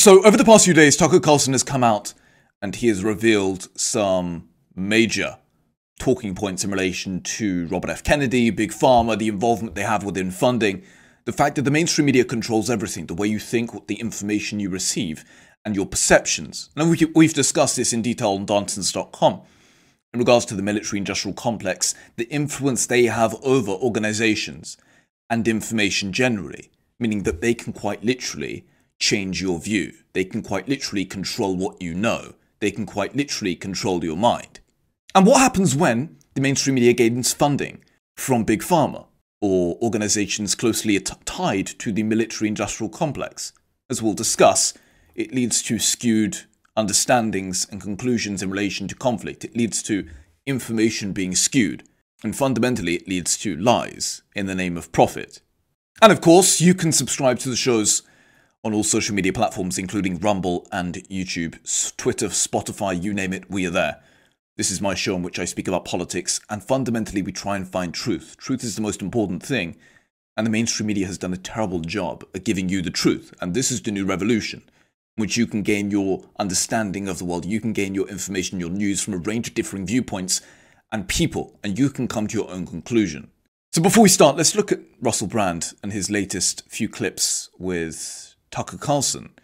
So, over the past few days, Tucker Carlson has come out and he has revealed some major talking points in relation to Robert F. Kennedy, Big Pharma, the involvement they have within funding, the fact that the mainstream media controls everything, the way you think, what the information you receive, and your perceptions. Now, we've discussed this in detail on Darntons.com in regards to the military industrial complex, the influence they have over organizations and information generally, meaning that they can quite literally change your view. They can quite literally control what you know. They can quite literally control your mind. And what happens when the mainstream media gains funding from Big Pharma or organizations closely t- tied to the military industrial complex? As we'll discuss, it leads to skewed understandings and conclusions in relation to conflict. It leads to information being skewed. And fundamentally, it leads to lies in the name of profit. And of course, you can subscribe to the shows on all social media platforms, including Rumble and YouTube, Twitter, Spotify, you name it, we are there. This is my show in which I speak about politics, and fundamentally, we try and find truth. Truth is the most important thing, and the mainstream media has done a terrible job at giving you the truth. And this is the new revolution, in which you can gain your understanding of the world, you can gain your information, your news from a range of differing viewpoints and people, and you can come to your own conclusion. So, before we start, let's look at Russell Brand and his latest few clips with Tucker Carlson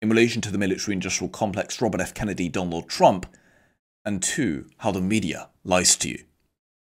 in relation to the military industrial complex, Robert F. Kennedy, Donald Trump, and two, how the media lies to you.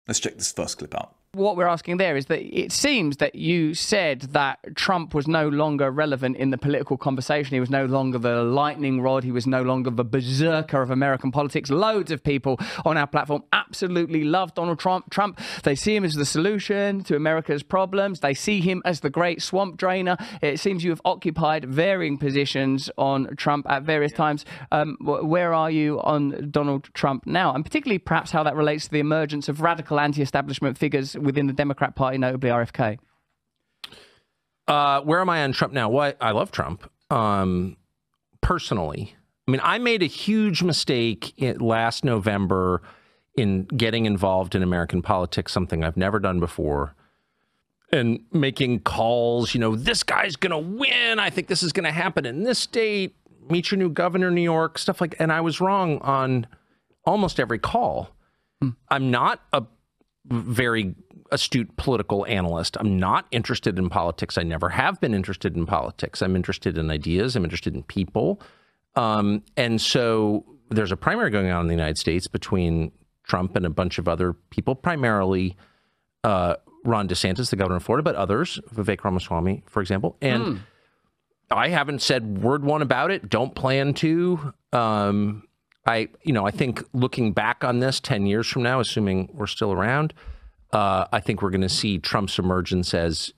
Let's check this first clip out what we're asking there is that it seems that you said that Trump was no longer relevant in the political conversation. He was no longer the lightning rod. He was no longer the berserker of American politics. Loads of people on our platform absolutely love Donald Trump. Trump, they see him as the solution to America's problems. They see him as the great swamp drainer. It seems you have occupied varying positions on Trump at various times. Um, where are you on Donald Trump now? And particularly perhaps how that relates to the emergence of radical anti-establishment figures within the Democrat Party, notably RFK? Uh, where am I on Trump now? Well, I, I love Trump um, personally. I mean, I made a huge mistake last November in getting involved in American politics, something I've never done before, and making calls. You know, this guy's going to win. I think this is going to happen in this state. Meet your new governor, New York, stuff like. And I was wrong on almost every call. Hmm. I'm not a very astute political analyst. I'm not interested in politics. I never have been interested in politics. I'm interested in ideas. I'm interested in people. Um, and so there's a primary going on in the United States between Trump and a bunch of other people, primarily uh, Ron DeSantis, the governor of Florida, but others, Vivek Ramaswamy, for example. And mm. I haven't said word one about it. Don't plan to. Um, I, you know, I think looking back on this 10 years from now, assuming we're still around, uh, I think we're going to see Trump's emergence as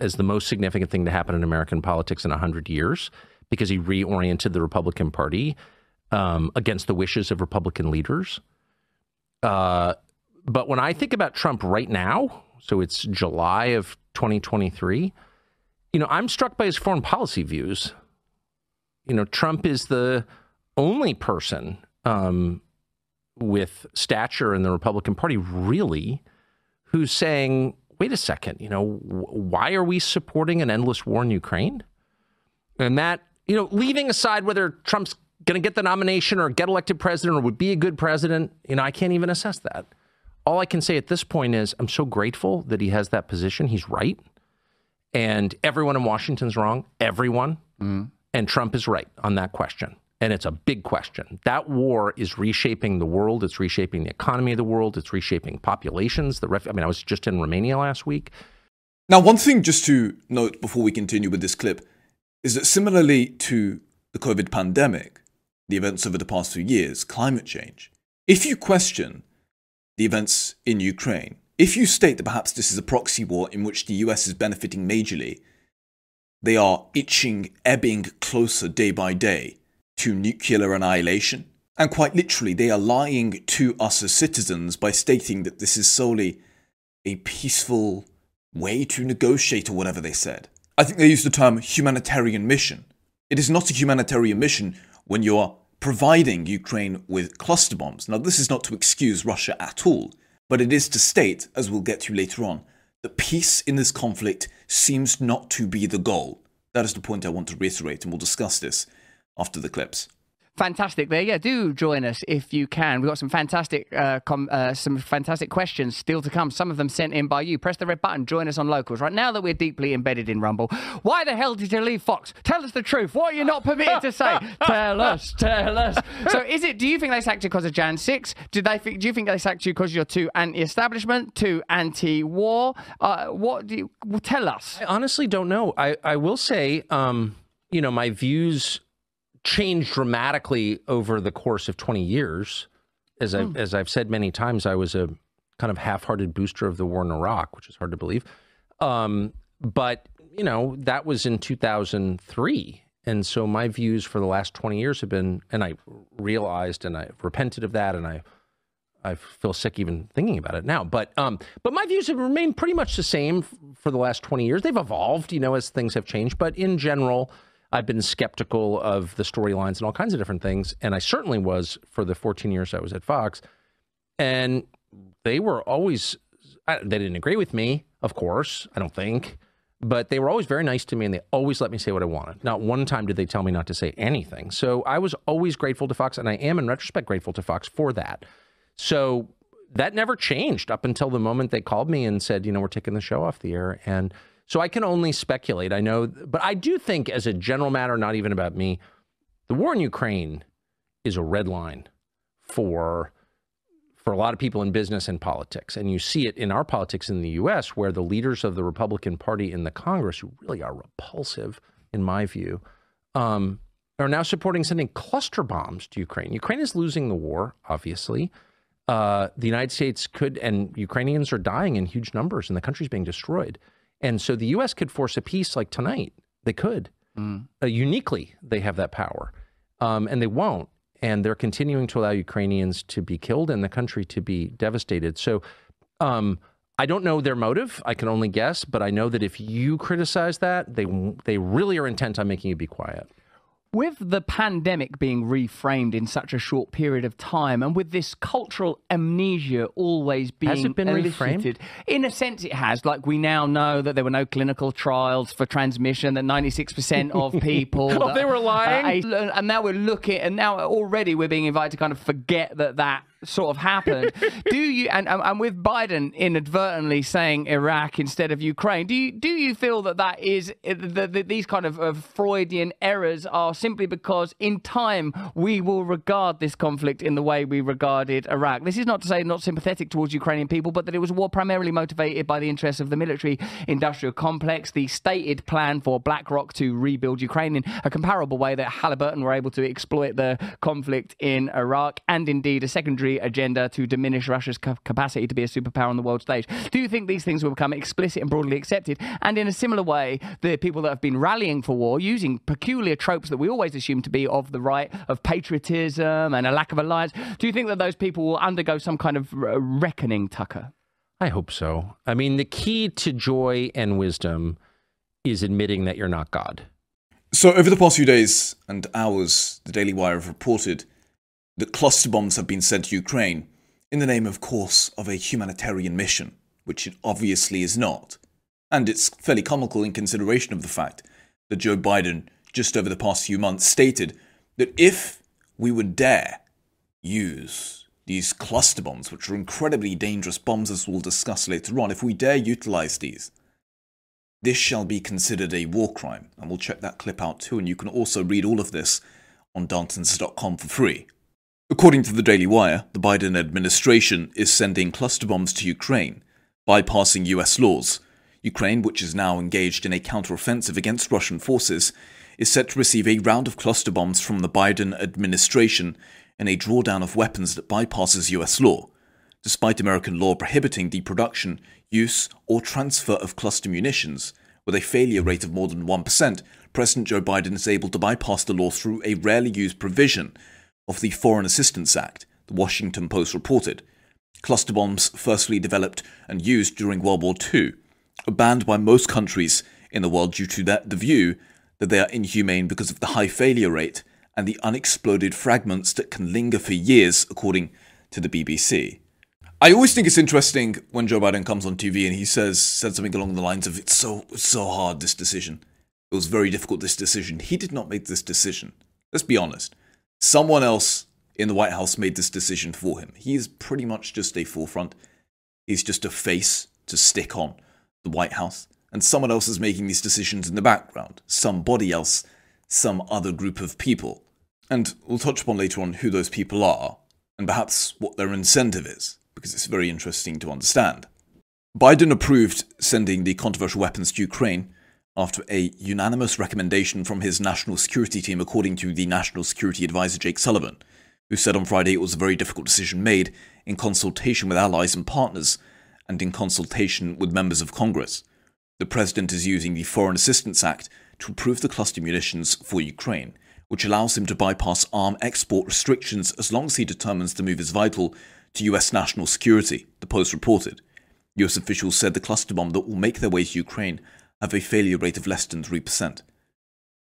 as the most significant thing to happen in American politics in hundred years because he reoriented the Republican Party um, against the wishes of Republican leaders. Uh, but when I think about Trump right now, so it's July of 2023, you know, I'm struck by his foreign policy views. You know, Trump is the only person um, with stature in the Republican Party, really, who's saying, wait a second, you know, why are we supporting an endless war in Ukraine? And that, you know, leaving aside whether Trump's going to get the nomination or get elected president or would be a good president, you know, I can't even assess that. All I can say at this point is I'm so grateful that he has that position. He's right. And everyone in Washington's wrong. Everyone. Mm. And Trump is right on that question. And it's a big question. That war is reshaping the world. It's reshaping the economy of the world. It's reshaping populations. The ref- I mean, I was just in Romania last week. Now, one thing just to note before we continue with this clip is that similarly to the COVID pandemic, the events over the past few years, climate change, if you question the events in Ukraine, if you state that perhaps this is a proxy war in which the US is benefiting majorly, they are itching, ebbing closer day by day to nuclear annihilation. And quite literally, they are lying to us as citizens by stating that this is solely a peaceful way to negotiate or whatever they said. I think they used the term humanitarian mission. It is not a humanitarian mission when you are providing Ukraine with cluster bombs. Now, this is not to excuse Russia at all, but it is to state, as we'll get to later on, that peace in this conflict seems not to be the goal. That is the point I want to reiterate, and we'll discuss this after the clips fantastic there. Yeah, do join us if you can. We've got some fantastic, uh, com- uh, some fantastic questions still to come. Some of them sent in by you. Press the red button. Join us on locals. Right now that we're deeply embedded in Rumble, why the hell did you leave Fox? Tell us the truth. What are you not permitted to say? tell us. Tell us. So, is it? Do you think they sacked you because of Jan Six? Did they? Think, do you think they sacked you because you're too anti-establishment, too anti-war? Uh, what do you well, tell us? I honestly don't know. I I will say, um, you know, my views changed dramatically over the course of 20 years. As I've, mm. as I've said many times, I was a kind of half-hearted booster of the war in Iraq, which is hard to believe. Um, but you know that was in 2003, and so my views for the last 20 years have been, and I realized and I repented of that, and I I feel sick even thinking about it now. But um, but my views have remained pretty much the same for the last 20 years. They've evolved, you know, as things have changed, but in general. I've been skeptical of the storylines and all kinds of different things. And I certainly was for the 14 years I was at Fox. And they were always, they didn't agree with me, of course, I don't think, but they were always very nice to me and they always let me say what I wanted. Not one time did they tell me not to say anything. So I was always grateful to Fox. And I am, in retrospect, grateful to Fox for that. So that never changed up until the moment they called me and said, you know, we're taking the show off the air. And so I can only speculate. I know, but I do think, as a general matter, not even about me, the war in Ukraine is a red line for for a lot of people in business and politics. And you see it in our politics in the US, where the leaders of the Republican Party in the Congress, who really are repulsive, in my view, um, are now supporting sending cluster bombs to Ukraine. Ukraine is losing the war, obviously. Uh, the United States could, and Ukrainians are dying in huge numbers, and the country's being destroyed. And so the U.S. could force a peace like tonight. They could. Mm. Uh, uniquely, they have that power. Um, and they won't. And they're continuing to allow Ukrainians to be killed and the country to be devastated. So um, I don't know their motive. I can only guess. But I know that if you criticize that, they, they really are intent on making you be quiet with the pandemic being reframed in such a short period of time and with this cultural amnesia always being has it been elicited, reframed? in a sense it has like we now know that there were no clinical trials for transmission that 96% of people oh, they were lying uh, and now we're looking and now already we're being invited to kind of forget that that sort of happened. do you and, and with Biden inadvertently saying Iraq instead of Ukraine? Do you do you feel that that is eh, that these kind of, of Freudian errors are simply because in time we will regard this conflict in the way we regarded Iraq? This is not to say not sympathetic towards Ukrainian people, but that it was a war primarily motivated by the interests of the military industrial complex, the stated plan for BlackRock to rebuild Ukraine in a comparable way that Halliburton were able to exploit the conflict in Iraq, and indeed a secondary military agenda to diminish Russia's capacity to be a superpower on the world stage. Do you think these things will become explicit and broadly accepted? And in a similar way, the people that have been rallying for war using peculiar tropes that we always assume to be of the right, of patriotism and a lack of alliance, do you think that those people will undergo some kind of reckoning, Tucker? I hope so. I mean, the key to joy and wisdom is admitting that you're not God. So, over the past few days and hours, the Daily Wire have reported that cluster bombs have been sent to Ukraine in the name, of course, of a humanitarian mission, which it obviously is not. And it's fairly comical in consideration of the fact that Joe Biden, just over the past few months, stated that if we would dare use these cluster bombs, which are incredibly dangerous bombs, as we'll discuss later on, if we dare utilize these, this shall be considered a war crime. And we'll check that clip out too, and you can also read all of this on Darntons.com for free. According to the Daily Wire, the Biden administration is sending cluster bombs to Ukraine, bypassing US laws. Ukraine, which is now engaged in a counteroffensive against Russian forces, is set to receive a round of cluster bombs from the Biden administration in a drawdown of weapons that bypasses US law. Despite American law prohibiting the production, use, or transfer of cluster munitions, with a failure rate of more than 1%, President Joe Biden is able to bypass the law through a rarely used provision of the Foreign Assistance Act, the Washington Post reported. Cluster bombs, firstly developed and used during World War II, are banned by most countries in the world due to that, the view that they are inhumane because of the high failure rate and the unexploded fragments that can linger for years, according to the BBC. I always think it's interesting when Joe Biden comes on TV and he says said something along the lines of "It's so so hard this decision." It was very difficult, this decision. He did not make this decision. Let's be honest. Someone else in the White House made this decision for him. He is pretty much just a forefront. He's just a face to stick on the White House. And someone else is making these decisions in the background. Somebody else, some other group of people. And we'll touch upon later on who those people are, and perhaps what their incentive is, because it's very interesting to understand. Biden approved sending the controversial weapons to Ukraine after a unanimous recommendation from his national security team, according to the National Security Advisor Jake Sullivan, who said on Friday it was a very difficult decision made in consultation with allies and partners and in consultation with members of Congress. The president is using the Foreign Assistance Act to approve the cluster munitions for Ukraine, which allows him to bypass arm export restrictions as long as he determines the move is vital to US national security, the Post reported. US officials said the cluster bomb that will make their way to Ukraine have a failure rate of less than 3%.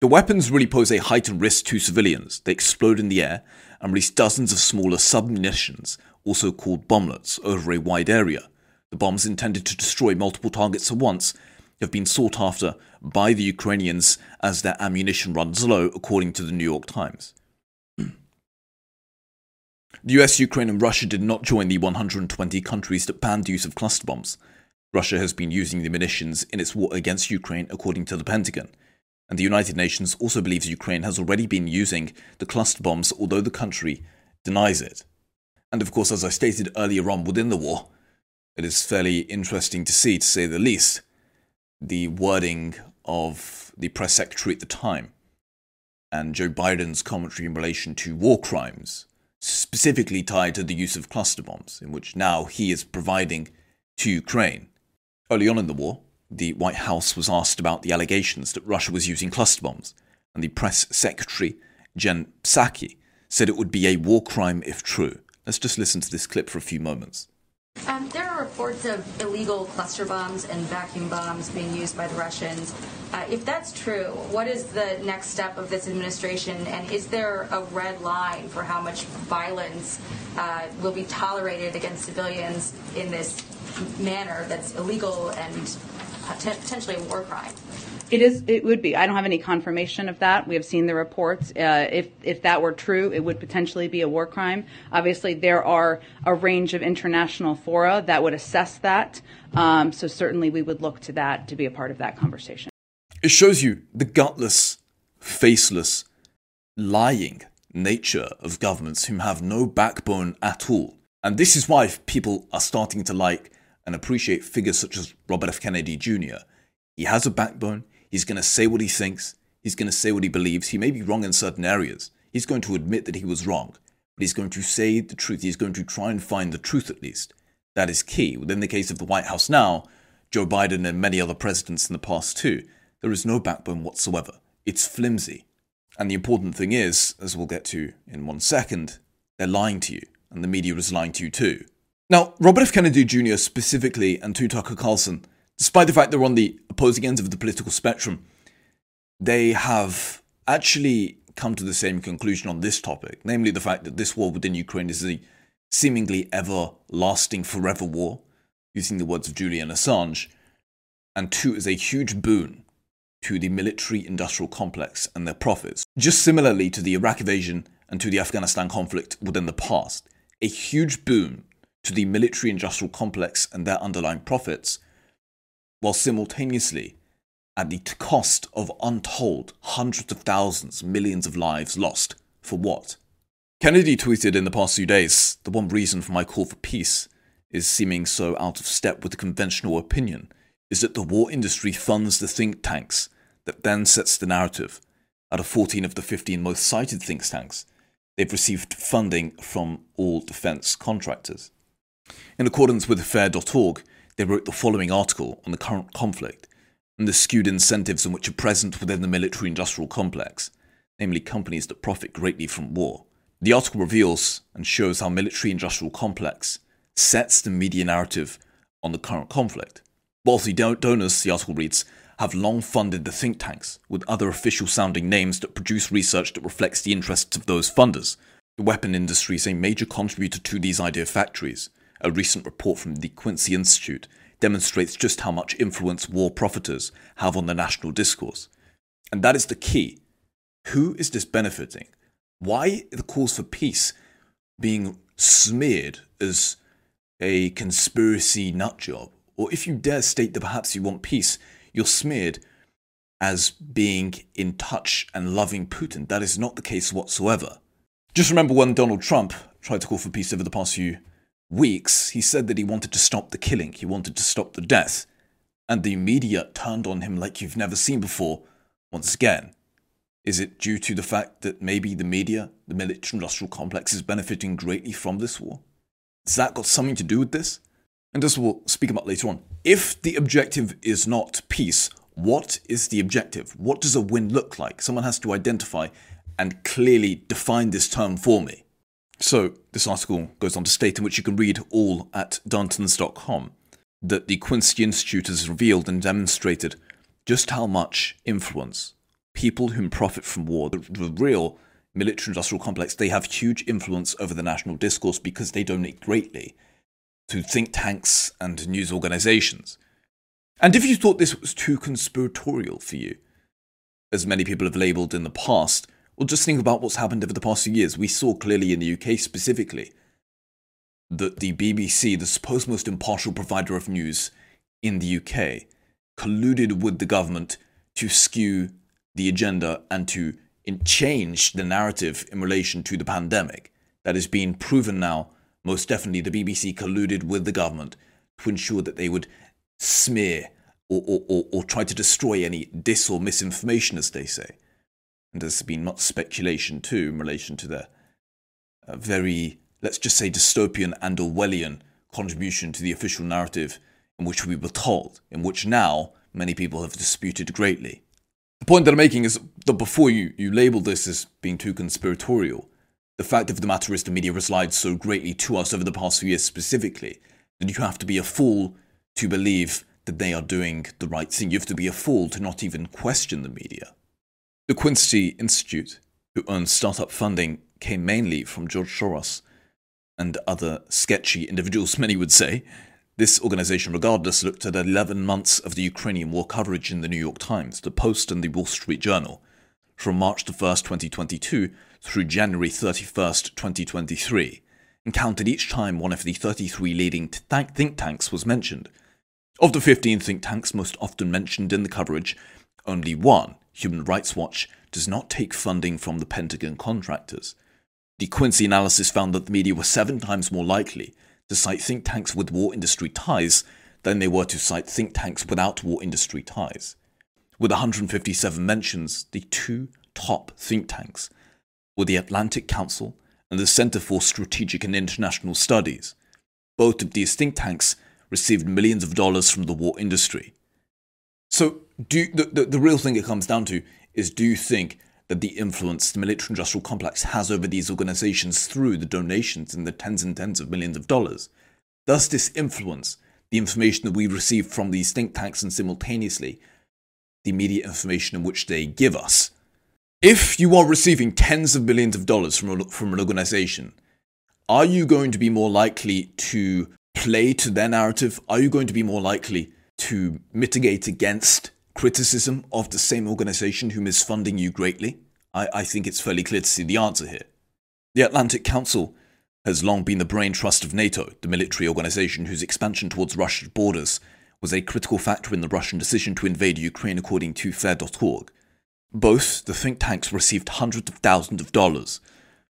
The weapons really pose a heightened risk to civilians. They explode in the air and release dozens of smaller submunitions, also called bomblets, over a wide area. The bombs intended to destroy multiple targets at once have been sought after by the Ukrainians as their ammunition runs low, according to the New York Times. the US, Ukraine, and Russia did not join the 120 countries that banned the use of cluster bombs. Russia has been using the munitions in its war against Ukraine, according to the Pentagon. And the United Nations also believes Ukraine has already been using the cluster bombs, although the country denies it. And of course, as I stated earlier on within the war, it is fairly interesting to see, to say the least, the wording of the press secretary at the time and Joe Biden's commentary in relation to war crimes, specifically tied to the use of cluster bombs, in which now he is providing to Ukraine. Early on in the war, the White House was asked about the allegations that Russia was using cluster bombs, and the press secretary, Jen Psaki, said it would be a war crime if true. Let's just listen to this clip for a few moments. Um, there are reports of illegal cluster bombs and vacuum bombs being used by the Russians. Uh, if that's true, what is the next step of this administration, and is there a red line for how much violence uh, will be tolerated against civilians in this manner that's illegal and potentially a war crime? It is. It would be. I don't have any confirmation of that. We have seen the reports. Uh, if if that were true, it would potentially be a war crime. Obviously, there are a range of international fora that would assess that. Um, so certainly, we would look to that to be a part of that conversation. It shows you the gutless, faceless, lying nature of governments who have no backbone at all. And this is why people are starting to like and appreciate figures such as Robert F. Kennedy Jr. He has a backbone. He's going to say what he thinks. He's going to say what he believes. He may be wrong in certain areas. He's going to admit that he was wrong, but he's going to say the truth. He's going to try and find the truth at least. That is key. Within the case of the White House now, Joe Biden and many other presidents in the past too, there is no backbone whatsoever. It's flimsy. And the important thing is, as we'll get to in one second, they're lying to you, and the media is lying to you too. Now, Robert F. Kennedy Jr. specifically and to Tucker Carlson despite the fact they're on the opposing ends of the political spectrum, they have actually come to the same conclusion on this topic, namely the fact that this war within Ukraine is a seemingly everlasting forever war, using the words of Julian Assange, and two is a huge boon to the military industrial complex and their profits. Just similarly to the Iraq invasion and to the Afghanistan conflict within the past, a huge boon to the military industrial complex and their underlying profits, while simultaneously at the cost of untold hundreds of thousands, millions of lives lost. For what? Kennedy tweeted in the past few days the one reason for my call for peace is seeming so out of step with the conventional opinion is that the war industry funds the think tanks that then sets the narrative. Out of 14 of the 15 most cited think tanks, they've received funding from all defense contractors. In accordance with fair.org, they wrote the following article on the current conflict and the skewed incentives in which are present within the military industrial complex, namely companies that profit greatly from war. The article reveals and shows how military industrial complex sets the media narrative on the current conflict. Wealthy donors, the article reads, have long funded the think tanks with other official sounding names that produce research that reflects the interests of those funders. The weapon industry is a major contributor to these idea factories, a recent report from the Quincy Institute demonstrates just how much influence war profiteers have on the national discourse. And that is the key. Who is this benefiting? Why the calls for peace being smeared as a conspiracy nutjob? Or if you dare state that perhaps you want peace, you're smeared as being in touch and loving Putin. That is not the case whatsoever. Just remember when Donald Trump tried to call for peace over the past few weeks, he said that he wanted to stop the killing, he wanted to stop the death, and the media turned on him like you've never seen before once again. Is it due to the fact that maybe the media, the military industrial complex, is benefiting greatly from this war? Has that got something to do with this? And this we'll speak about later on. If the objective is not peace, what is the objective? What does a win look like? Someone has to identify and clearly define this term for me. So, this article goes on to state, in which you can read all at Darntons.com, that the Quincy Institute has revealed and demonstrated just how much influence people who profit from war, the, the real military industrial complex, they have huge influence over the national discourse because they donate greatly to think tanks and news organizations. And if you thought this was too conspiratorial for you, as many people have labelled in the past, well, just think about what's happened over the past few years. We saw clearly in the UK specifically that the BBC, the supposed most impartial provider of news in the UK, colluded with the government to skew the agenda and to change the narrative in relation to the pandemic. That is being proven now. Most definitely, the BBC colluded with the government to ensure that they would smear or, or, or, or try to destroy any dis or misinformation, as they say. And there's been much speculation too in relation to the uh, very, let's just say, dystopian and Orwellian contribution to the official narrative in which we were told, in which now many people have disputed greatly. The point that I'm making is that before you, you label this as being too conspiratorial, the fact of the matter is the media has lied so greatly to us over the past few years specifically that you have to be a fool to believe that they are doing the right thing. You have to be a fool to not even question the media. The Quincy Institute, who earns startup funding, came mainly from George Soros and other sketchy individuals, many would say, this organization, regardless, looked at 11 months of the Ukrainian war coverage in the New York Times, the Post, and the Wall Street Journal, from March 1st, 2022 through January 31st, 2023, and counted each time one of the 33 leading think tanks was mentioned. Of the 15 think tanks most often mentioned in the coverage, only one, Human Rights Watch, does not take funding from the Pentagon contractors. The Quincy analysis found that the media were seven times more likely to cite think tanks with war industry ties than they were to cite think tanks without war industry ties. With 157 mentions, the two top think tanks were the Atlantic Council and the Center for Strategic and International Studies. Both of these think tanks received millions of dollars from the war industry. So, do the, the, the real thing it comes down to is do you think that the influence the military industrial complex has over these organizations through the donations in the tens and tens of millions of dollars. Does this influence the information that we receive from these think tanks and simultaneously the immediate information in which they give us? If you are receiving tens of millions of dollars from, a, from an organization, are you going to be more likely to play to their narrative? Are you going to be more likely to mitigate against criticism of the same organization who is funding you greatly? I, I think it's fairly clear to see the answer here. The Atlantic Council has long been the brain trust of NATO, the military organization whose expansion towards Russia's borders was a critical factor in the Russian decision to invade Ukraine, according to Fair.org. Both the think tanks received hundreds of thousands of dollars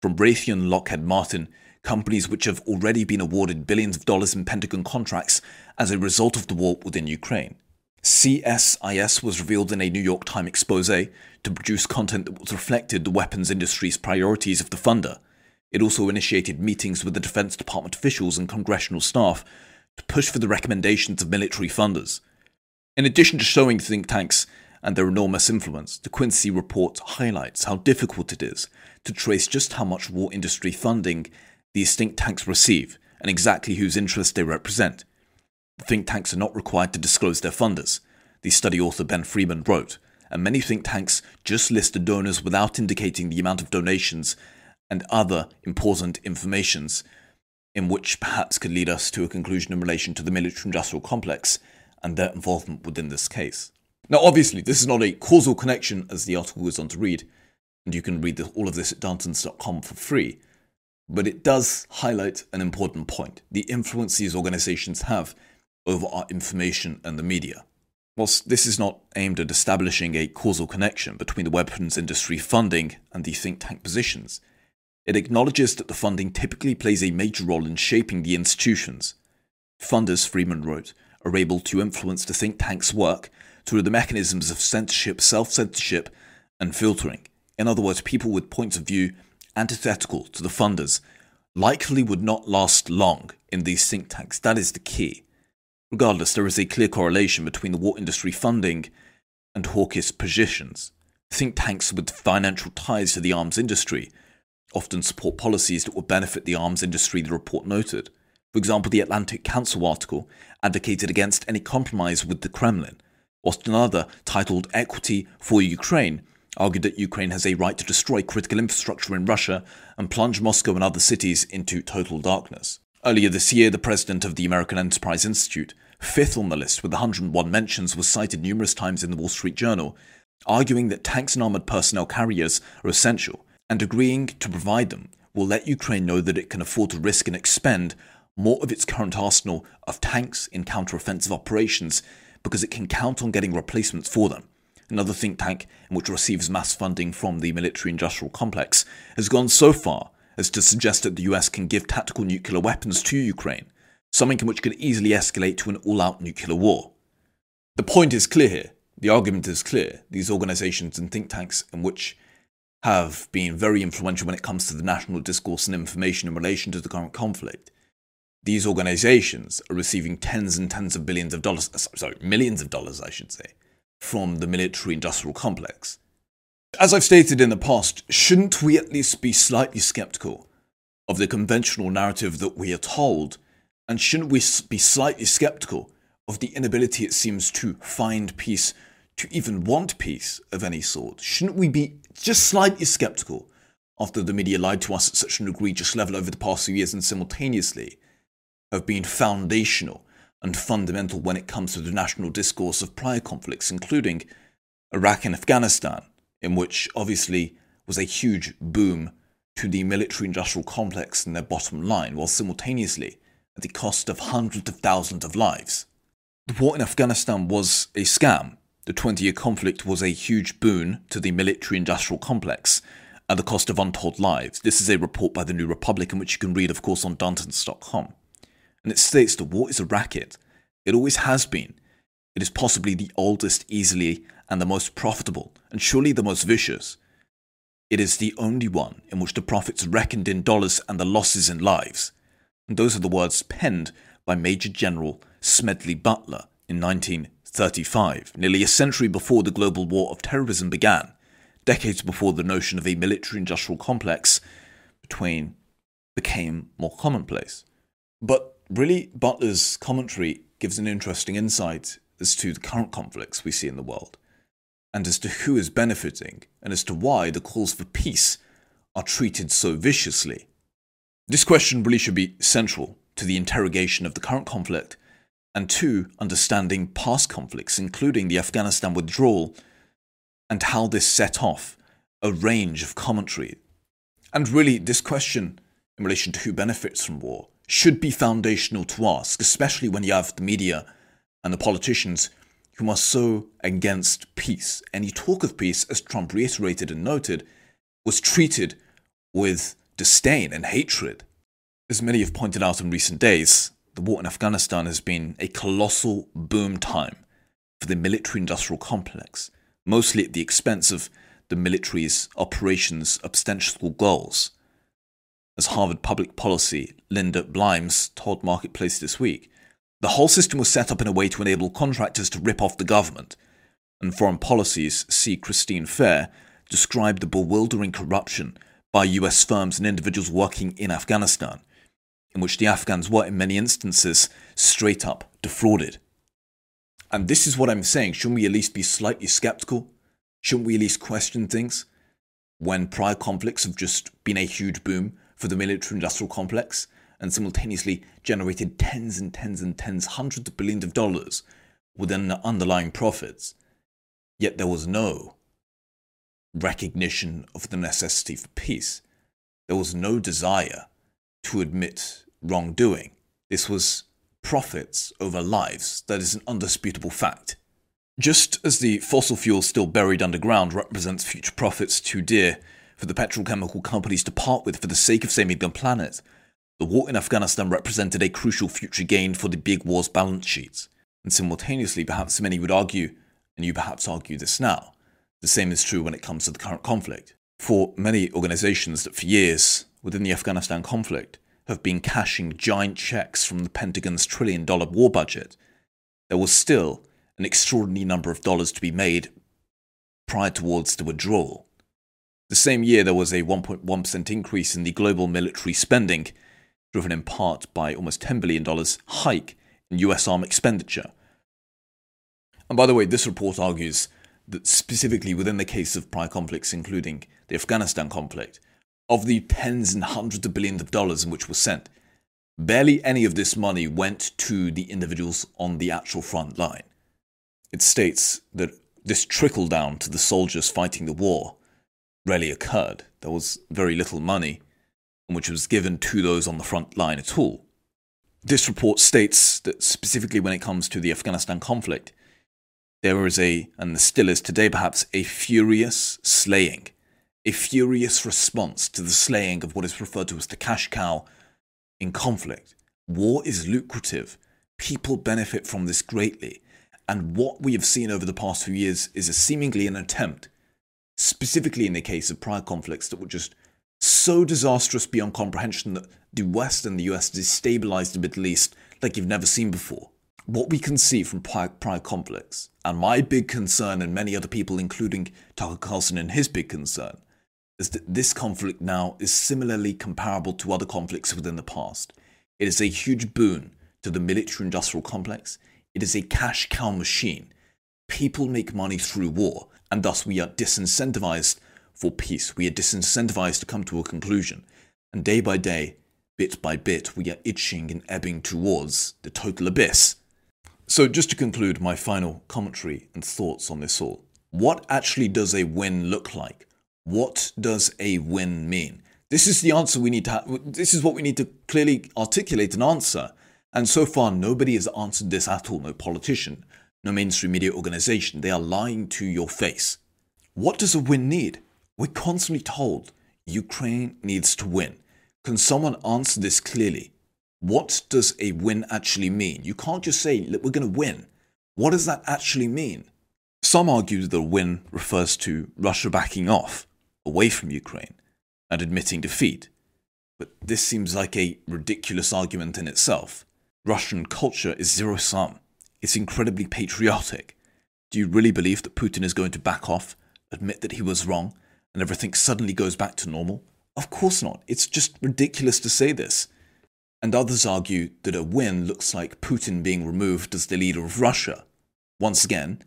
from Raytheon Lockheed Martin, companies which have already been awarded billions of dollars in Pentagon contracts as a result of the war within Ukraine. CSIS was revealed in a New York Times expose to produce content that reflected the weapons industry's priorities of the funder. It also initiated meetings with the Defense Department officials and congressional staff to push for the recommendations of military funders. In addition to showing think tanks and their enormous influence, the Quincy report highlights how difficult it is to trace just how much war industry funding these think tanks receive and exactly whose interests they represent. Think tanks are not required to disclose their funders, the study author Ben Freeman wrote, and many think tanks just list the donors without indicating the amount of donations and other important informations in which perhaps could lead us to a conclusion in relation to the military industrial complex and their involvement within this case. Now, obviously, this is not a causal connection, as the article goes on to read, and you can read the, all of this at Darntons.com for free. But it does highlight an important point the influence these organizations have over our information and the media. Whilst this is not aimed at establishing a causal connection between the weapons industry funding and the think tank positions, it acknowledges that the funding typically plays a major role in shaping the institutions. Funders, Freeman wrote, are able to influence the think tank's work through the mechanisms of censorship, self censorship, and filtering. In other words, people with points of view antithetical to the funders likely would not last long in these think tanks. That is the key. Regardless, there is a clear correlation between the war industry funding and hawkish positions. Think tanks with financial ties to the arms industry often support policies that will benefit the arms industry, the report noted. For example, the Atlantic Council article advocated against any compromise with the Kremlin, whilst another, titled Equity for Ukraine, argued that Ukraine has a right to destroy critical infrastructure in Russia and plunge Moscow and other cities into total darkness. Earlier this year, the president of the American Enterprise Institute, fifth on the list with 101 mentions, was cited numerous times in the Wall Street Journal, arguing that tanks and armored personnel carriers are essential, and agreeing to provide them will let Ukraine know that it can afford to risk and expend more of its current arsenal of tanks in counter-offensive operations because it can count on getting replacements for them. Another think tank, which receives mass funding from the military industrial complex, has gone so far as to suggest that the US can give tactical nuclear weapons to Ukraine, something which could easily escalate to an all out nuclear war. The point is clear here. The argument is clear. These organizations and think tanks, in which have been very influential when it comes to the national discourse and information in relation to the current conflict. These organizations are receiving tens and tens of billions of dollars, sorry, millions of dollars, I should say, from the military industrial complex. As I've stated in the past, shouldn't we at least be slightly skeptical of the conventional narrative that we are told? And shouldn't we be slightly skeptical of the inability, it seems, to find peace, to even want peace of any sort? Shouldn't we be just slightly skeptical after the media lied to us at such an egregious level over the past few years and simultaneously have been foundational and fundamental when it comes to the national discourse of prior conflicts, including Iraq and Afghanistan? in which obviously was a huge boom to the military industrial complex and their bottom line, while simultaneously at the cost of hundreds of thousands of lives. The war in Afghanistan was a scam. The 20 year conflict was a huge boon to the military industrial complex at the cost of untold lives. This is a report by the New Republic, in which you can read, of course, on Darntons.com. And it states the war is a racket. It always has been. It is possibly the oldest, easily and the most profitable, and surely the most vicious. It is the only one in which the profits are reckoned in dollars and the losses in lives. And those are the words penned by Major General Smedley Butler in 1935, nearly a century before the global war of terrorism began, decades before the notion of a military industrial complex between became more commonplace. But really, Butler's commentary gives an interesting insight as to the current conflicts we see in the world and as to who is benefiting, and as to why the calls for peace are treated so viciously. This question really should be central to the interrogation of the current conflict and to understanding past conflicts, including the Afghanistan withdrawal, and how this set off a range of commentary. And really, this question in relation to who benefits from war should be foundational to ask, especially when you have the media and the politicians who are so against peace. Any talk of peace, as Trump reiterated and noted, was treated with disdain and hatred. As many have pointed out in recent days, the war in Afghanistan has been a colossal boom time for the military industrial complex, mostly at the expense of the military's operations' ostensible goals. As Harvard public policy Linda Bilmes told Marketplace this week, the whole system was set up in a way to enable contractors to rip off the government. And foreign policies, C. Christine Fair, described the bewildering corruption by US firms and individuals working in Afghanistan, in which the Afghans were, in many instances, straight up defrauded. And this is what I'm saying. Shouldn't we at least be slightly skeptical? Shouldn't we at least question things? When prior conflicts have just been a huge boom for the military industrial complex, and simultaneously generated tens and tens and tens, hundreds of billions of dollars within the underlying profits. Yet there was no recognition of the necessity for peace. There was no desire to admit wrongdoing. This was profits over lives. That is an undisputable fact. Just as the fossil fuel still buried underground represents future profits too dear for the petrochemical companies to part with for the sake of saving the planet, the war in Afghanistan represented a crucial future gain for the big war's balance sheets. And simultaneously, perhaps many would argue, and you perhaps argue this now, the same is true when it comes to the current conflict. For many organizations that for years, within the Afghanistan conflict, have been cashing giant checks from the Pentagon's trillion dollar war budget, there was still an extraordinary number of dollars to be made prior towards the withdrawal. The same year, there was a 1.1% increase in the global military spending, driven in part by almost $10 billion hike in US arm expenditure. And by the way, this report argues that specifically within the case of prior conflicts, including the Afghanistan conflict, of the tens and hundreds of billions of dollars in which was sent, barely any of this money went to the individuals on the actual front line. It states that this trickle down to the soldiers fighting the war rarely occurred. There was very little money which was given to those on the front line at all. This report states that specifically when it comes to the Afghanistan conflict, there is a, and still is today perhaps, a furious slaying, a furious response to the slaying of what is referred to as the cash cow in conflict. War is lucrative. People benefit from this greatly. And what we have seen over the past few years is a seemingly an attempt, specifically in the case of prior conflicts that were just so disastrous beyond comprehension that the West and the US destabilized the Middle East like you've never seen before. What we can see from prior, prior conflicts, and my big concern, and many other people, including Tucker Carlson and his big concern, is that this conflict now is similarly comparable to other conflicts within the past. It is a huge boon to the military industrial complex. It is a cash cow machine. People make money through war, and thus we are disincentivized for peace. We are disincentivized to come to a conclusion. And day by day, bit by bit, we are itching and ebbing towards the total abyss. So, just to conclude my final commentary and thoughts on this all, what actually does a win look like? What does a win mean? This is the answer we need to have. This is what we need to clearly articulate and answer. And so far, nobody has answered this at all. No politician, no mainstream media organization. They are lying to your face. What does a win need? We're constantly told Ukraine needs to win. Can someone answer this clearly? What does a win actually mean? You can't just say, Look, we're going to win. What does that actually mean? Some argue that a win refers to Russia backing off, away from Ukraine, and admitting defeat. But this seems like a ridiculous argument in itself. Russian culture is zero sum. It's incredibly patriotic. Do you really believe that Putin is going to back off, admit that he was wrong, and everything suddenly goes back to normal? Of course not. It's just ridiculous to say this. And others argue that a win looks like Putin being removed as the leader of Russia. Once again,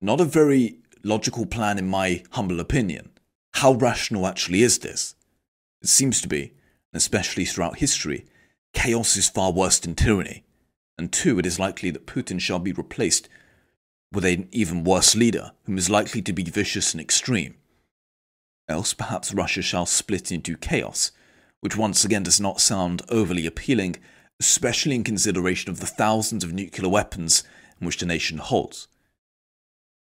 not a very logical plan in my humble opinion. How rational actually is this? It seems to be, and especially throughout history, chaos is far worse than tyranny. And two, it is likely that Putin shall be replaced with an even worse leader, whom is likely to be vicious and extreme. Else perhaps Russia shall split into chaos, which once again does not sound overly appealing, especially in consideration of the thousands of nuclear weapons which the nation holds.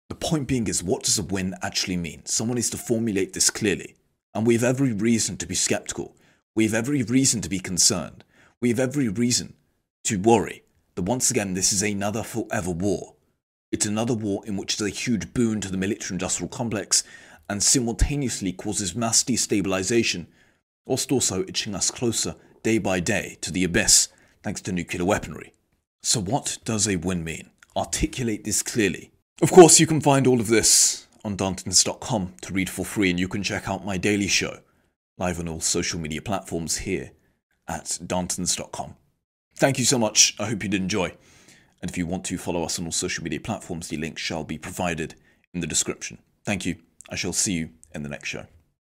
The point being is, what does a win actually mean? Someone needs to formulate this clearly. And we have every reason to be skeptical. We have every reason to be concerned. We have every reason to worry that once again this is another forever war. It's another war in which is a huge boon to the military industrial complex and simultaneously causes mass destabilization, whilst also itching us closer day by day to the abyss thanks to nuclear weaponry. So, what does a win mean? Articulate this clearly. Of course, you can find all of this on Darntons.com to read for free, and you can check out my daily show live on all social media platforms here at Darntons.com. Thank you so much. I hope you did enjoy. And if you want to follow us on all social media platforms, the link shall be provided in the description. Thank you. I shall see you in the next show.